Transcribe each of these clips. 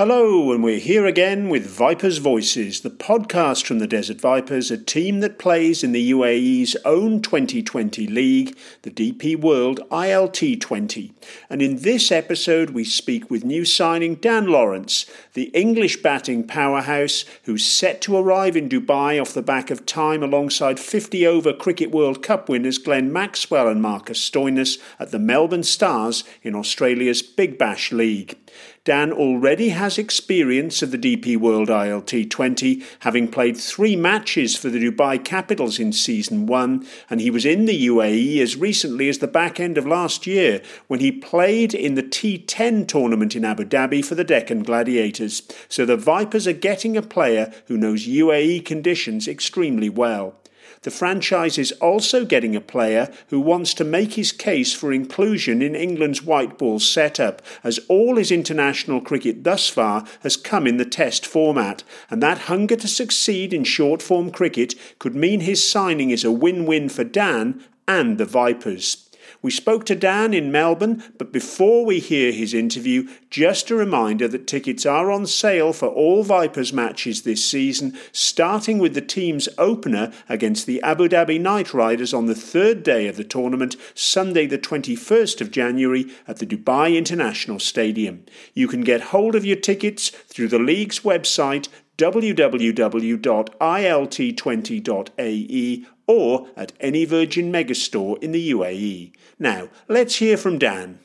Hello, and we're here again with Vipers Voices, the podcast from the Desert Vipers, a team that plays in the UAE's own 2020 league, the DP World ILT 20. And in this episode, we speak with new signing Dan Lawrence, the English batting powerhouse who's set to arrive in Dubai off the back of time alongside 50 over Cricket World Cup winners Glenn Maxwell and Marcus Stoinis at the Melbourne Stars in Australia's Big Bash League. Dan already has experience of the DP World ILT 20, having played three matches for the Dubai Capitals in Season 1, and he was in the UAE as recently as the back end of last year when he played in the T10 tournament in Abu Dhabi for the Deccan Gladiators. So the Vipers are getting a player who knows UAE conditions extremely well. The franchise is also getting a player who wants to make his case for inclusion in England's white ball setup, as all his international cricket thus far has come in the test format, and that hunger to succeed in short form cricket could mean his signing is a win win for Dan and the Vipers. We spoke to Dan in Melbourne, but before we hear his interview, just a reminder that tickets are on sale for all Vipers matches this season, starting with the team's opener against the Abu Dhabi Knight Riders on the third day of the tournament, Sunday, the 21st of January, at the Dubai International Stadium. You can get hold of your tickets through the league's website www.ilt20.ae or at any Virgin Megastore in the UAE. Now, let's hear from Dan.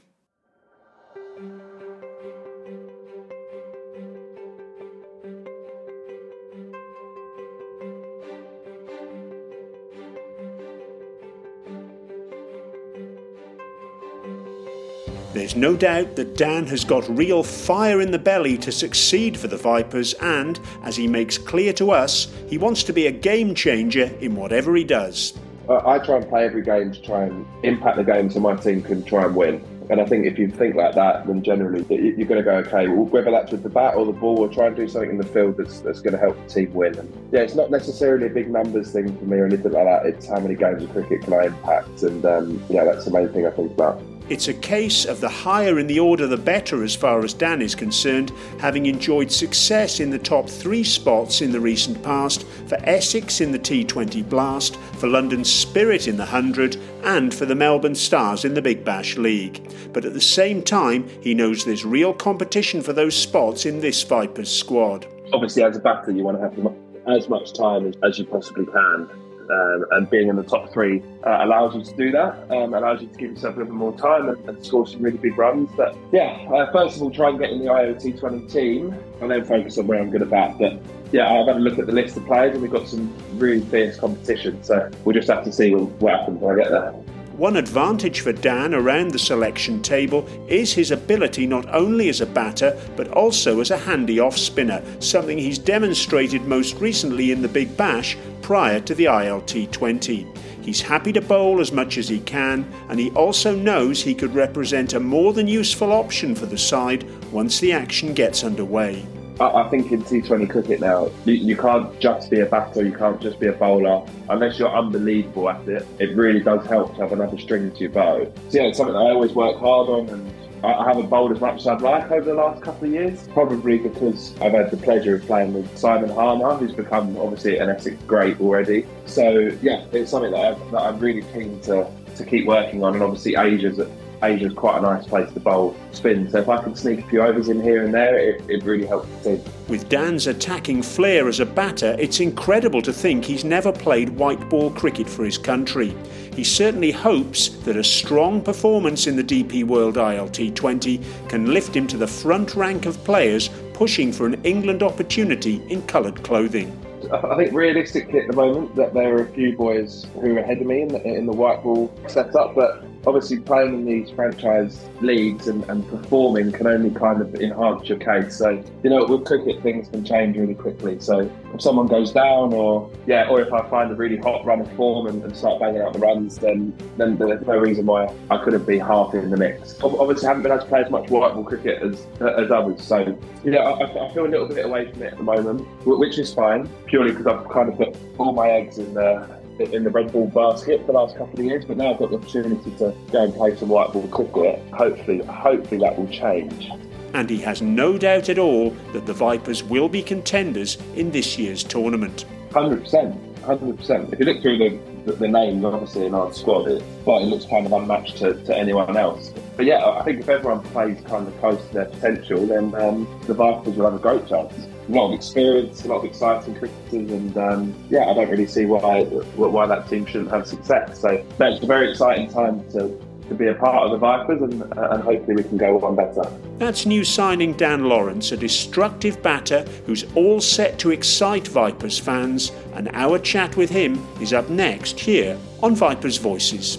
No doubt that Dan has got real fire in the belly to succeed for the Vipers, and, as he makes clear to us, he wants to be a game changer in whatever he does. I try and play every game to try and impact the game so my team can try and win. And I think if you think like that, then generally you're going to go, okay, whether that's with the bat or the ball, we'll try and do something in the field that's, that's going to help the team win. And yeah, it's not necessarily a big numbers thing for me or anything like that. It's how many games of cricket can I impact. And um, yeah, that's the main thing I think about. It's a case of the higher in the order the better as far as Dan is concerned, having enjoyed success in the top three spots in the recent past for Essex in the T20 Blast, for London Spirit in the 100, and for the Melbourne Stars in the Big Bash League. But at the same time, he knows there's real competition for those spots in this Vipers squad. Obviously, as a batter, you want to have as much time as you possibly can um, and being in the top three uh, allows you to do that, um, allows you to give yourself a little bit more time and, and score some really big runs. But yeah, uh, first of all, try and get in the ILT 20 team and then focus on where I'm good at bat. But yeah, I've had a look at the list of players and we've got some really fierce competition. So we'll just have to see what happens when I get there. One advantage for Dan around the selection table is his ability not only as a batter but also as a handy off spinner, something he's demonstrated most recently in the Big Bash prior to the ILT 20. He's happy to bowl as much as he can, and he also knows he could represent a more than useful option for the side once the action gets underway. I think in T20 cricket now, you, you, can't just be a batter, you can't just be a bowler. Unless you're unbelievable at it, it really does help to have another string to your bow. So, yeah, it's something I always work hard on, and I haven't bowled as much as I'd like over the last couple of years. Probably because I've had the pleasure of playing with Simon Harmer, who's become obviously an Essex great already. So, yeah, it's something that, i I'm really keen to, to keep working on, and obviously Asia's Asia's quite a nice place to bowl spin. So if I can sneak a few overs in here and there, it, it really helps the team. With Dan's attacking flair as a batter, it's incredible to think he's never played white ball cricket for his country. He certainly hopes that a strong performance in the DP World ILT 20 can lift him to the front rank of players pushing for an England opportunity in coloured clothing. I think realistically at the moment that there are a few boys who are ahead of me in the, in the white ball setup, but obviously playing in these franchise leagues and, and, performing can only kind of enhance your case. So, you know, with cricket, things can change really quickly. So if someone goes down or, yeah, or if I find a really hot run of form and, and start banging out the runs, then, then there's no reason why I couldn't be half in the mix. Obviously, I haven't been able to play as much white ball cricket as, as others. So, yeah, I, I feel a little bit away from it at the moment, which is fine, purely because I've kind of put all my eggs in the in the red ball basket for the last couple of years, but now I've got the opportunity to go and play some white ball cricket. Hopefully, hopefully that will change. and he has no doubt at all that the Vipers will be contenders in this year's tournament. 100%. 100%. If you look through the, the, the names, obviously, in our squad, it, well, it looks kind of unmatched to, to anyone else. But yeah, I think if everyone plays kind of close to their potential, then um, the Vipers will have a great chance. A lot of experience, a lot of exciting cricketers, and um, yeah, I don't really see why why that team shouldn't have success. So it's a very exciting time to to be a part of the Vipers, and, and hopefully we can go one better. That's new signing Dan Lawrence, a destructive batter who's all set to excite Vipers fans, and our chat with him is up next here on Vipers Voices.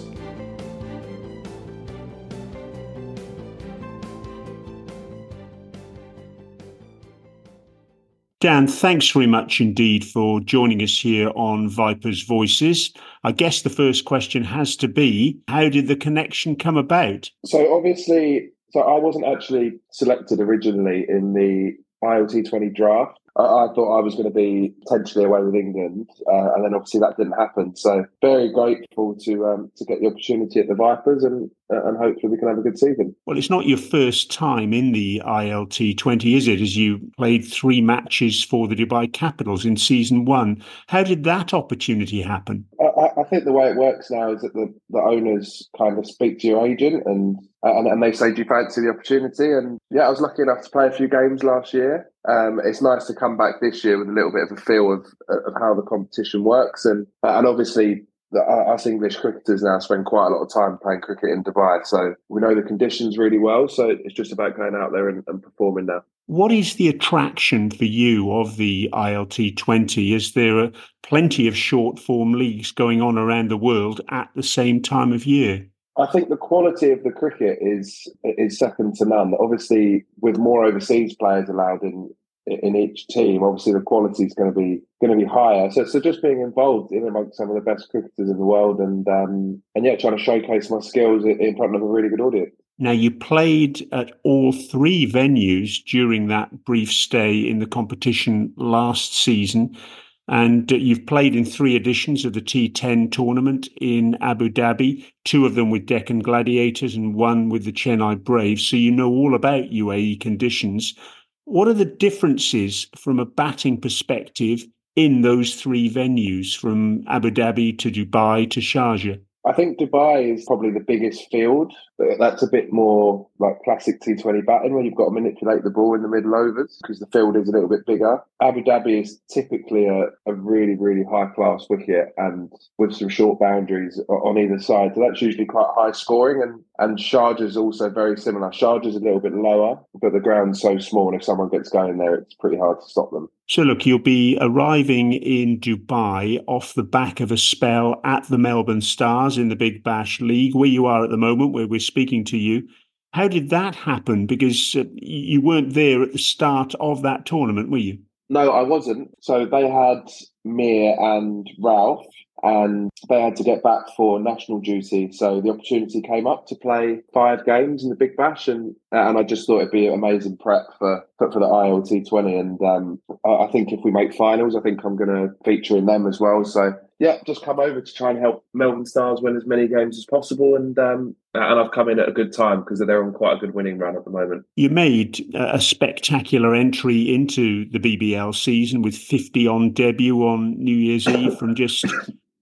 Dan, thanks very much indeed for joining us here on Vipers Voices. I guess the first question has to be how did the connection come about? So, obviously, so I wasn't actually selected originally in the ILT 20 draft. I, I thought I was going to be potentially away with England, uh, and then obviously that didn't happen. So very grateful to um, to get the opportunity at the Vipers, and uh, and hopefully we can have a good season. Well, it's not your first time in the ILT 20, is it? As you played three matches for the Dubai Capitals in season one. How did that opportunity happen? I, I think the way it works now is that the, the owners kind of speak to your agent and, and and they say, "Do you fancy the opportunity?" And yeah, I was lucky enough to play a few games last year. Um, it's nice to come back this year with a little bit of a feel of, of how the competition works, and and obviously us English cricketers now spend quite a lot of time playing cricket in Dubai, so we know the conditions really well. So it's just about going out there and, and performing now. What is the attraction for you of the ILT 20? Is there a, plenty of short form leagues going on around the world at the same time of year? I think the quality of the cricket is is second to none. Obviously, with more overseas players allowed in in each team, obviously the quality is going to be going to be higher. So, so just being involved in amongst some of the best cricketers in the world, and um, and yeah, trying to showcase my skills in front of a really good audience. Now, you played at all three venues during that brief stay in the competition last season. And you've played in three editions of the T10 tournament in Abu Dhabi, two of them with Deccan Gladiators and one with the Chennai Braves. So you know all about UAE conditions. What are the differences from a batting perspective in those three venues, from Abu Dhabi to Dubai to Sharjah? I think Dubai is probably the biggest field. That's a bit more like classic T20 batting where you've got to manipulate the ball in the middle overs because the field is a little bit bigger. Abu Dhabi is typically a, a really, really high class wicket and with some short boundaries on either side. So that's usually quite high scoring. And, and Sharjah is also very similar. Sharjah is a little bit lower, but the ground's so small. And if someone gets going there, it's pretty hard to stop them. So, look, you'll be arriving in Dubai off the back of a spell at the Melbourne Stars in the Big Bash League, where you are at the moment, where we're speaking to you. How did that happen? Because uh, you weren't there at the start of that tournament, were you? No, I wasn't. So they had Mir and Rauf, and they had to get back for national duty. So the opportunity came up to play five games in the Big Bash, and and I just thought it'd be an amazing prep for for, the ILT twenty. And um, I think if we make finals, I think I'm going to feature in them as well. So yeah, just come over to try and help Melbourne Stars win as many games as possible, and um, and I've come in at a good time because they're on quite a good winning run at the moment. You made a spectacular entry into the BBL season with 50 on debut on New Year's Eve from just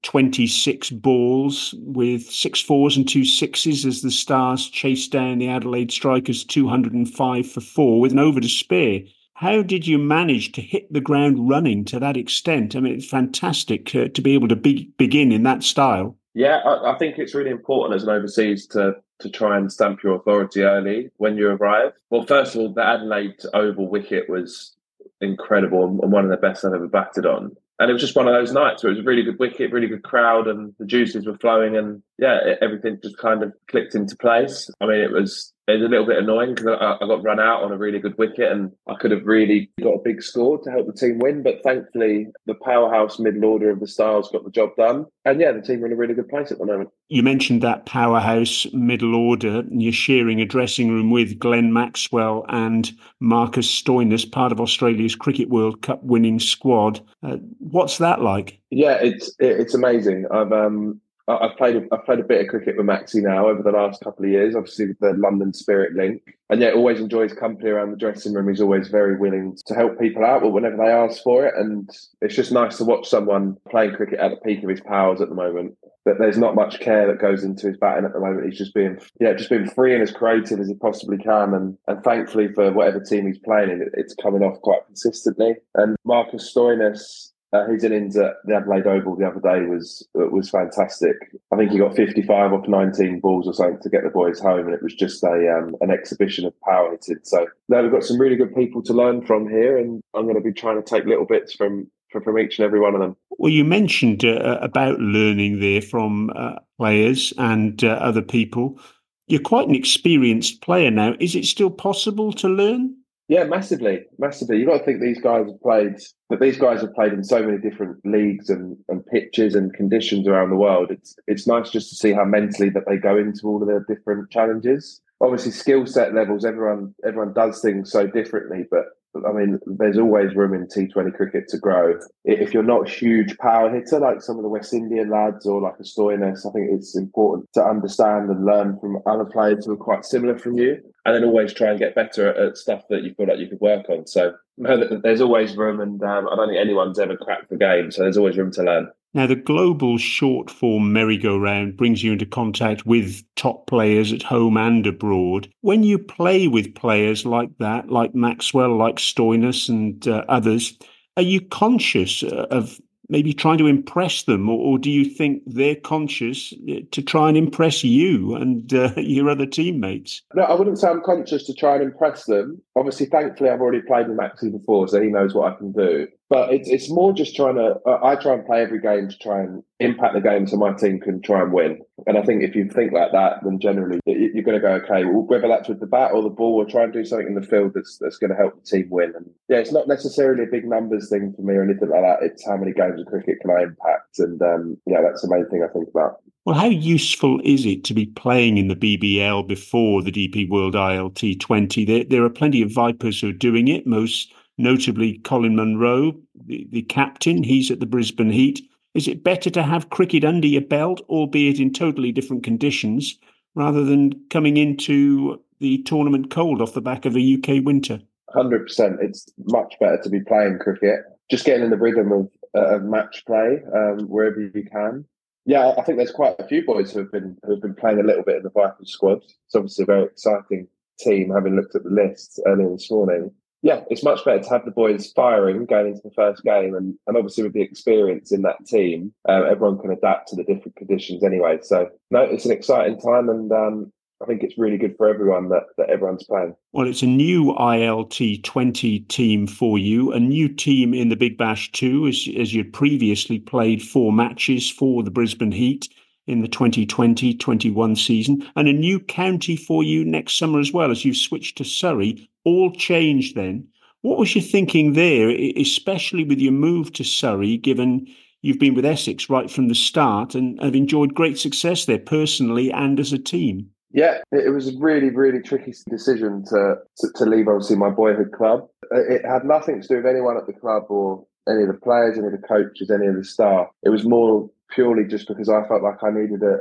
26 balls with six fours and two sixes as the Stars chased down the Adelaide Strikers 205 for four with an over to spare. How did you manage to hit the ground running to that extent? I mean, it's fantastic uh, to be able to be, begin in that style. Yeah, I, I think it's really important as an overseas to to try and stamp your authority early when you arrive. Well, first of all, the Adelaide Oval wicket was incredible and one of the best I've ever batted on and it was just one of those nights where it was a really good wicket, really good crowd, and the juices were flowing, and yeah, everything just kind of clicked into place. I mean, it was it was a little bit annoying because I, I, got run out on a really good wicket and I could have really got a big score to help the team win. But thankfully, the powerhouse middle order of the Stars got the job done. And yeah, the team are in a really good place at the moment. You mentioned that powerhouse middle order, and you're sharing a dressing room with Glenn Maxwell and Marcus Stoinis, part of Australia's Cricket World Cup winning squad. Uh, what's that like? Yeah, it's it's amazing. I've um, I've played I've played a bit of cricket with Maxi now over the last couple of years, obviously with the London Spirit link, and yeah, always enjoys company around the dressing room. He's always very willing to help people out, whenever they ask for it, and it's just nice to watch someone playing cricket at the peak of his powers at the moment. That there's not much care that goes into his batting at the moment. He's just being yeah, just being free and as creative as he possibly can, and and thankfully for whatever team he's playing in, it's coming off quite consistently. And Marcus Stoinis uh, his innings at the Adelaide Oval the other day was was fantastic. I think he got 55 off 19 balls or something to get the boys home, and it was just a um, an exhibition of power hitting. So now we've got some really good people to learn from here, and I'm going to be trying to take little bits from from, from each and every one of them. Well, you mentioned uh, about learning there from uh, players and uh, other people. You're quite an experienced player now. Is it still possible to learn? Yeah, massively, massively. You've got to think these guys have played, but these guys have played in so many different leagues and, and pitches and conditions around the world. It's it's nice just to see how mentally that they go into all of their different challenges. Obviously, skill set levels, everyone everyone does things so differently, but I mean, there's always room in T20 cricket to grow. If you're not a huge power hitter like some of the West Indian lads or like a Stoinis, I think it's important to understand and learn from other players who are quite similar from you, and then always try and get better at, at stuff that you feel like you could work on. So there's always room, and um, I don't think anyone's ever cracked the game, so there's always room to learn. Now, the global short form merry-go-round brings you into contact with top players at home and abroad. When you play with players like that, like Maxwell, like Stoinis, and uh, others, are you conscious uh, of maybe trying to impress them, or, or, do you think they're conscious uh, to try and impress you and uh, your other teammates? No, I wouldn't say I'm conscious to try and impress them. Obviously, thankfully, I've already played with Maxi before, so he knows what I can do. But it's it's more just trying to. Uh, I try and play every game to try and impact the game, so my team can try and win. And I think if you think like that, then generally you're going to go okay. Whether that's with the bat or the ball, or try and do something in the field that's that's going to help the team win. And yeah, it's not necessarily a big numbers thing for me or anything like that. It's how many games of cricket can I impact, and um, yeah, that's the main thing I think about. Well, how useful is it to be playing in the BBL before the DP World ILT 20? There, there are plenty of Vipers who are doing it. Most notably Colin Munro, the, the captain. He's at the Brisbane Heat. Is it better to have cricket under your belt, albeit in totally different conditions, rather than coming into the tournament cold off the back of a UK winter? 100%. It's much better to be playing cricket, just getting in the rhythm of, uh, of match play um, wherever you can. Yeah, I think there's quite a few boys who have been who have been playing a little bit in the Vipers squad. It's obviously a very exciting team, having looked at the list earlier this morning yeah, it's much better to have the boys firing going into the first game, and, and obviously with the experience in that team, uh, everyone can adapt to the different conditions anyway. So no, it's an exciting time, and um, I think it's really good for everyone that, that everyone's playing. Well, it's a new ILT 20 team for you, a new team in the Big Bash too, as, as you'd previously played four matches for the Brisbane Heat in the 2020-21 season and a new county for you next summer as well as you've switched to Surrey all changed then what was your thinking there especially with your move to Surrey given you've been with Essex right from the start and have enjoyed great success there personally and as a team yeah, it was a really, really tricky decision to, to, to leave. Obviously, my boyhood club. Uh, it had nothing to do with anyone at the club or any of the players, any of the coaches, any of the staff. It was more purely just because I felt like I needed a,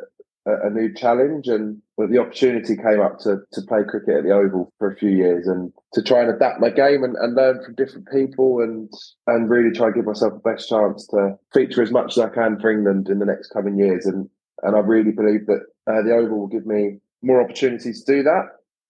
a, a new challenge and well, the opportunity came up to, to play cricket at the Oval for a few years and to try and adapt my game and, and learn from different people and and really try and give myself the best chance to feature as much as I can for England in the next coming years. And and I really believe that uh, the Oval will give me more opportunities to do that.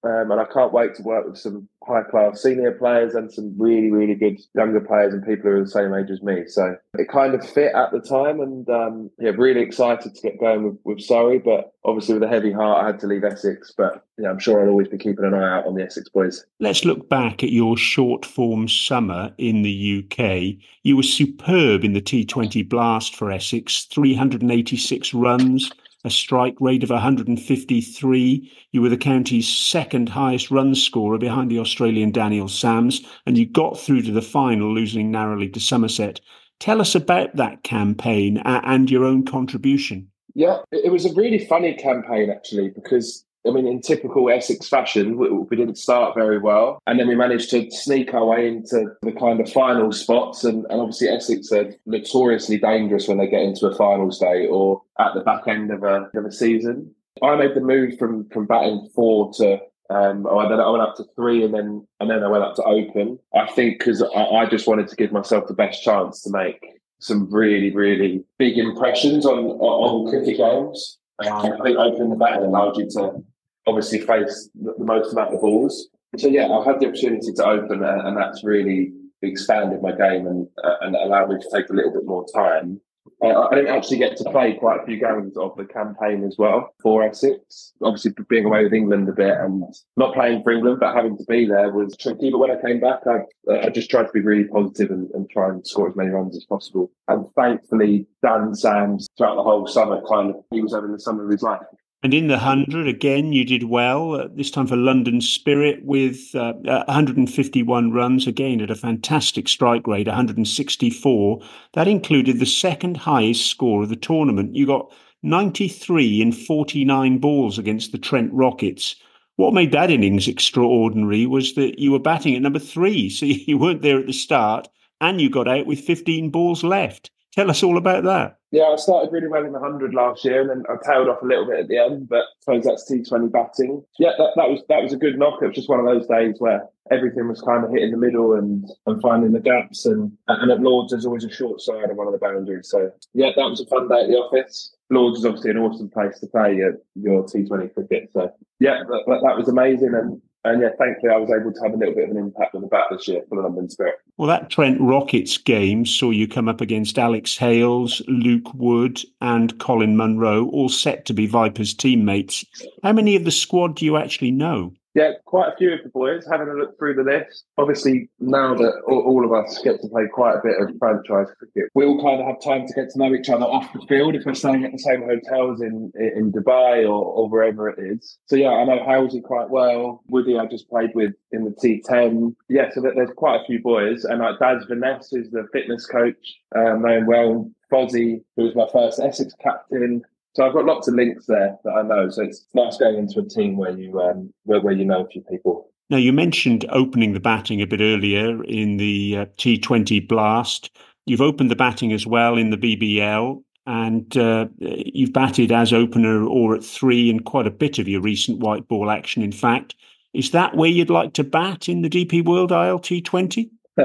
Um, and I can't wait to work with some high class senior players and some really, really good younger players and people who are the same age as me. So it kind of fit at the time. And um, yeah, really excited to get going with, with Surrey. But obviously, with a heavy heart, I had to leave Essex. But yeah, I'm sure I'll always be keeping an eye out on the Essex boys. Let's look back at your short form summer in the UK. You were superb in the T20 Blast for Essex 386 runs a strike rate of 153. You were the county's second highest run scorer behind the Australian Daniel Sams, and you got through to the final, losing narrowly to Somerset. Tell us about that campaign and your own contribution. Yeah, it was a really funny campaign actually because I mean, in typical Essex fashion, we, we, didn't start very well. And then we managed to sneak our way into the kind of final spots. And, and obviously, Essex are notoriously dangerous when they get into a finals day or at the back end of a, of a season. I made the move from, from batting four to um, oh, then I went up to three, and then and then I went up to open. I think because I, I, just wanted to give myself the best chance to make some really, really big impressions on on, cricket games. Um, I think opening the batting allowed you to obviously face the, most amount of balls. So yeah, I've had the opportunity to open, and, and that's really expanded my game and uh, and allowed me to take a little bit more time. Uh, I didn't actually get to play quite a few games of the campaign as well for Essex. Obviously, being away with England a bit and not playing for England, but having to be there was tricky. But when I came back, I, I just tried to be really positive and, and try and score as many runs as possible. And thankfully, Dan Sams throughout the whole summer kind of he was having the summer of his life. And in the 100, again, you did well, uh, this time for London Spirit with uh, 151 runs, again at a fantastic strike rate, 164. That included the second highest score of the tournament. You got 93 in 49 balls against the Trent Rockets. What made that innings extraordinary was that you were batting at number three, so you weren't there at the start, and you got out with 15 balls left. Tell us all about that. Yeah, I started really well in the 100 last year and then I tailed off a little bit at the end, but I suppose that's T20 batting. Yeah, that, that was that was a good knock. It was just one of those days where everything was kind of hitting the middle and, and finding the gaps. And, and at Lords, there's always a short side of one of the boundaries. So, yeah, that was a fun day at the office. Lords is obviously an awesome place to play your, your T20 cricket. So, yeah, that, that was amazing. And and yeah, thankfully, I was able to have a little bit of an impact on the bat this year for the London Spirit. Well, that Trent Rockets game saw you come up against Alex Hales, Luke Wood, and Colin Munro, all set to be Vipers teammates. How many of the squad do you actually know? Yeah, quite a few of the boys. Having a look through the list, obviously now that all, of us get to play quite a bit of franchise cricket, we all kind of have time to get to know each other off the field if we're staying at the same hotels in in Dubai or, or wherever it is. So yeah, I know Halsey quite well. Woody, I just played with in the T10. Yeah, so there's quite a few boys, and like Daz Veness is the fitness coach, um, known well. Fozzie, who was my first Essex captain, so I've got lots of links there that I know. So it's nice going into a team where you um, where, where you know a few people. Now you mentioned opening the batting a bit earlier in the uh, T20 Blast. You've opened the batting as well in the BBL, and uh, you've batted as opener or at three in quite a bit of your recent white ball action. In fact, is that where you'd like to bat in the DP World ILT20?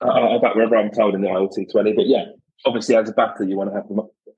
I'll bat wherever I'm told in the ILT20, but yeah, obviously as a batter you want to have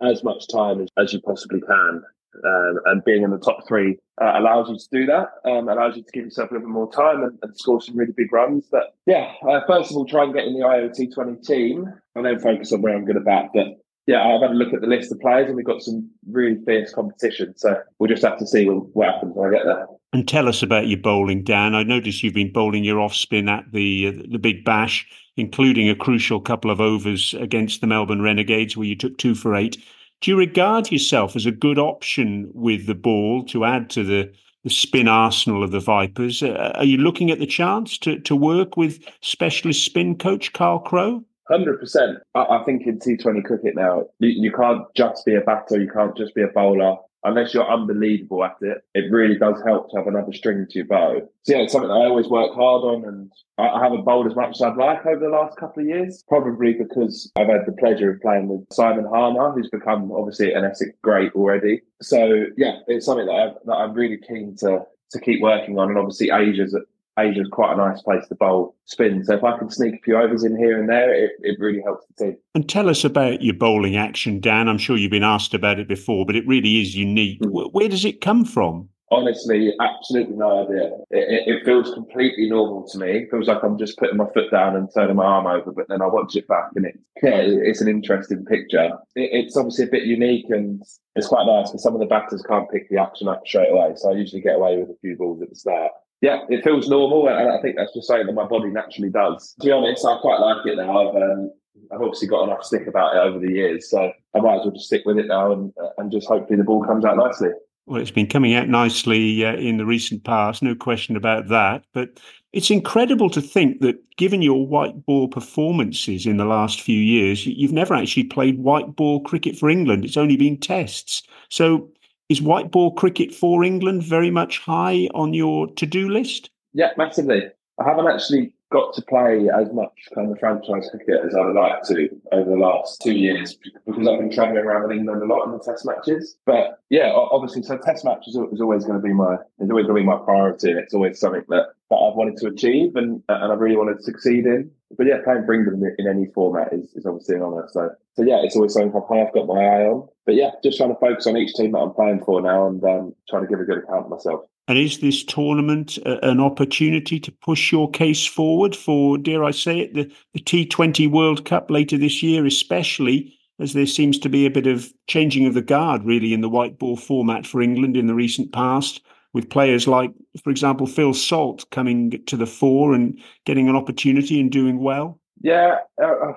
as much time as, as you possibly can. Um, and being in the top three uh, allows you to do that, um, allows you to give yourself a little bit more time and, and score some really big runs. But yeah, uh, first of all, try and get in the ILT 20 team and then focus on where I'm going to bat. But yeah, I've had a look at the list of players and we've got some really fierce competition. So we'll just have to see what happens when I get there. And tell us about your bowling, Dan. I noticed you've been bowling your off spin at the uh, the Big Bash, including a crucial couple of overs against the Melbourne Renegades, where you took two for eight. Do you regard yourself as a good option with the ball to add to the, the spin arsenal of the Vipers? Uh, are you looking at the chance to, to work with specialist spin coach Carl Crowe? Hundred percent. I, think in T Twenty cricket now, you, you, can't just be a batter. You can't just be a bowler unless you're unbelievable at it, it really does help to have another string to your bow. So yeah, it's something I always work hard on and I haven't bowled as much as I'd like over the last couple of years, probably because I've had the pleasure of playing with Simon Harmer, who's become obviously an Essex great already. So yeah, it's something that, i that I'm really keen to to keep working on. And obviously Asia's Asia's quite a nice place to bowl spin. So if I can sneak a few overs in here and there, it, it really helps the team. And tell us about your bowling action, Dan. I'm sure you've been asked about it before, but it really is unique. Mm. Where does it come from? Honestly, absolutely no idea. It, it, feels completely normal to me. It feels like I'm just putting my foot down and turning my arm over, but then I watch it back and it, yeah, it's an interesting picture. It, it's obviously a bit unique and it's quite nice because some of the batters can't pick the action up straight away. So I usually get away with a few balls at the start yeah, it feels normal, and I think that's just something that my body naturally does. To be honest, I quite like it now. I've um, I've obviously got enough stick about it over the years, so I might as well just stick with it now and uh, and just hopefully the ball comes out nicely. Well, it's been coming out nicely uh, in the recent past, no question about that. But it's incredible to think that, given your white ball performances in the last few years, you've never actually played white ball cricket for England. It's only been tests. So Is white ball cricket for England very much high on your to do list? Yeah, massively. I haven't actually got to play as much kind of franchise cricket as I'd like to over the last two years because I've been travelling around in England a lot in the Test matches. But yeah, obviously, so Test matches is always going to be my is always going to be my priority, and it's always something that, that I've wanted to achieve and and I really wanted to succeed in. But yeah, playing for England in any format is, is obviously an honour. So so yeah, it's always something I've got my eye on. But yeah, just trying to focus on each team that I'm playing for now and um, trying to give a good account of myself. And is this tournament an opportunity to push your case forward for, dare I say it, the, the T20 World Cup later this year, especially as there seems to be a bit of changing of the guard, really, in the white ball format for England in the recent past, with players like, for example, Phil Salt coming to the fore and getting an opportunity and doing well? Yeah, uh,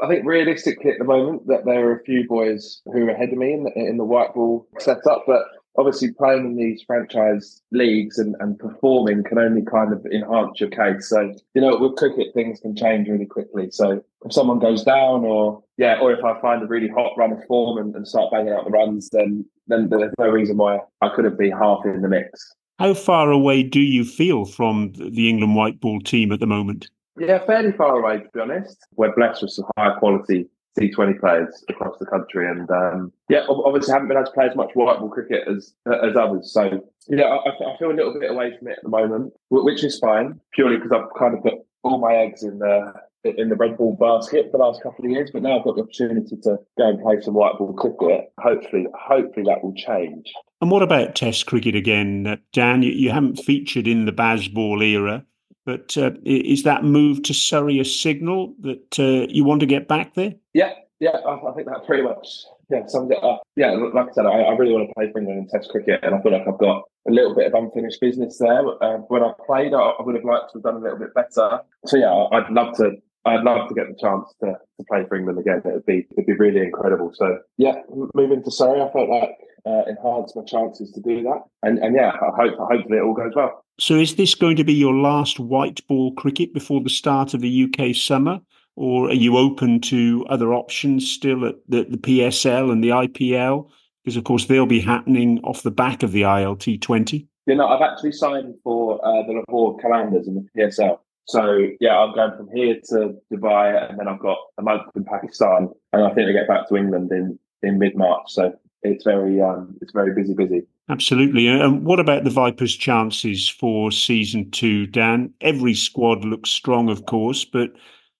I think realistically at the moment that there are a few boys who are ahead of me in the, in the white ball setup, but obviously playing in these franchise leagues and, and performing can only kind of enhance your case. So, you know, with cricket, things can change really quickly. So if someone goes down or, yeah, or if I find a really hot run of form and, and start banging out the runs, then, then there's no reason why I couldn't be half in the mix. How far away do you feel from the England white ball team at the moment? Yeah, fairly far away, to be honest. We're blessed with some high quality T20 players across the country, and um, yeah, obviously haven't been able to play as much white ball cricket as as others. So yeah, I, I, feel a little bit away from it at the moment, which is fine, purely because I've kind of put all my eggs in the in the red ball basket for the last couple of years. But now I've got the opportunity to go and play some white ball cricket. Hopefully, hopefully that will change. And what about Test cricket again, uh, Dan? You, you haven't featured in the Bazball era. But uh, is that move to Surrey a signal that uh, you want to get back there? Yeah, yeah, I, think that pretty much yeah sums it up. Yeah, like I said, I, I, really want to play for England in Test cricket, and I feel like I've got a little bit of unfinished business there. Uh, when I played, I, I, would have liked to have done a little bit better. So yeah, I'd love to. I'd love to get the chance to, to play for England again. It would be it'd be really incredible. So yeah, moving to Surrey, I felt like uh, enhance my chances to do that. And and yeah, I hope hopefully it all goes well. So is this going to be your last white ball cricket before the start of the UK summer? Or are you open to other options still at the, the PSL and the IPL? Because of course they'll be happening off the back of the ILT twenty. You know, I've actually signed for uh, the Lahore Qalandars in the PSL. So yeah, I'm going from here to Dubai, and then I've got a month in Pakistan, and I think I get back to England in in mid March. So it's very um, it's very busy, busy. Absolutely. And what about the Vipers' chances for season two, Dan? Every squad looks strong, of course, but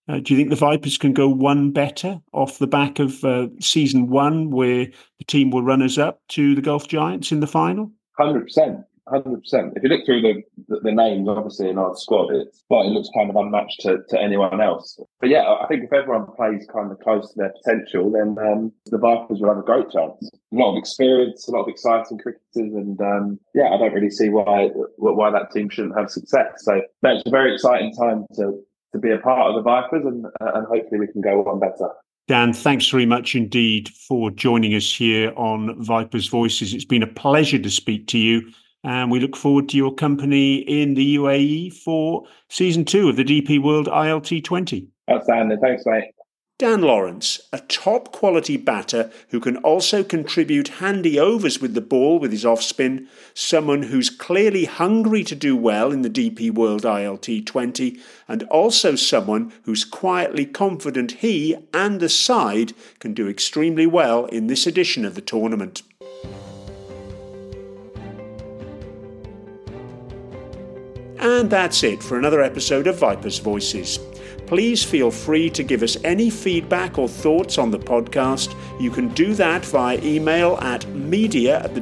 uh, do you think the Vipers can go one better off the back of uh, season one, where the team were runners up to the Gulf Giants in the final? Hundred percent hundred percent. If you look through the, the, the names, obviously in our squad, it's but it looks kind of unmatched to, to anyone else. But yeah, I think if everyone plays kind of close to their potential, then um, the Vipers will have a great chance. A lot of experience, a lot of exciting cricketers, and um, yeah, I don't really see why why that team shouldn't have success. So that's a very exciting time to to be a part of the Vipers, and uh, and hopefully we can go on better. Dan, thanks very much indeed for joining us here on Vipers Voices. It's been a pleasure to speak to you and we look forward to your company in the UAE for season two of the DP World ILT 20. Outstanding. Thanks, mate. Dan Lawrence, a top quality batter who can also contribute handy overs with the ball with his off spin, someone who's clearly hungry to do well in the DP World ILT 20, and also someone who's quietly confident he and the side can do extremely well in this edition of the tournament. And that's it for another episode of Vipers Voices. Please feel free to give us any feedback or thoughts on the podcast. You can do that via email at media at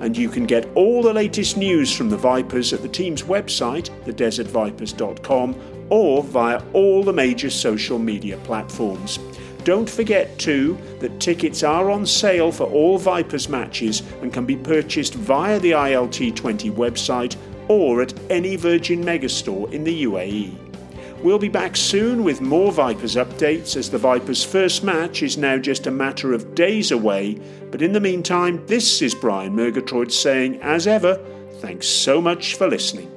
and you can get all the latest news from the Vipers at the team's website, thedesertvipers.com, or via all the major social media platforms. Don't forget, too, that tickets are on sale for all Vipers matches and can be purchased via the ILT20 website or at any Virgin Megastore in the UAE. We'll be back soon with more Vipers updates as the Vipers' first match is now just a matter of days away. But in the meantime, this is Brian Murgatroyd saying, as ever, thanks so much for listening.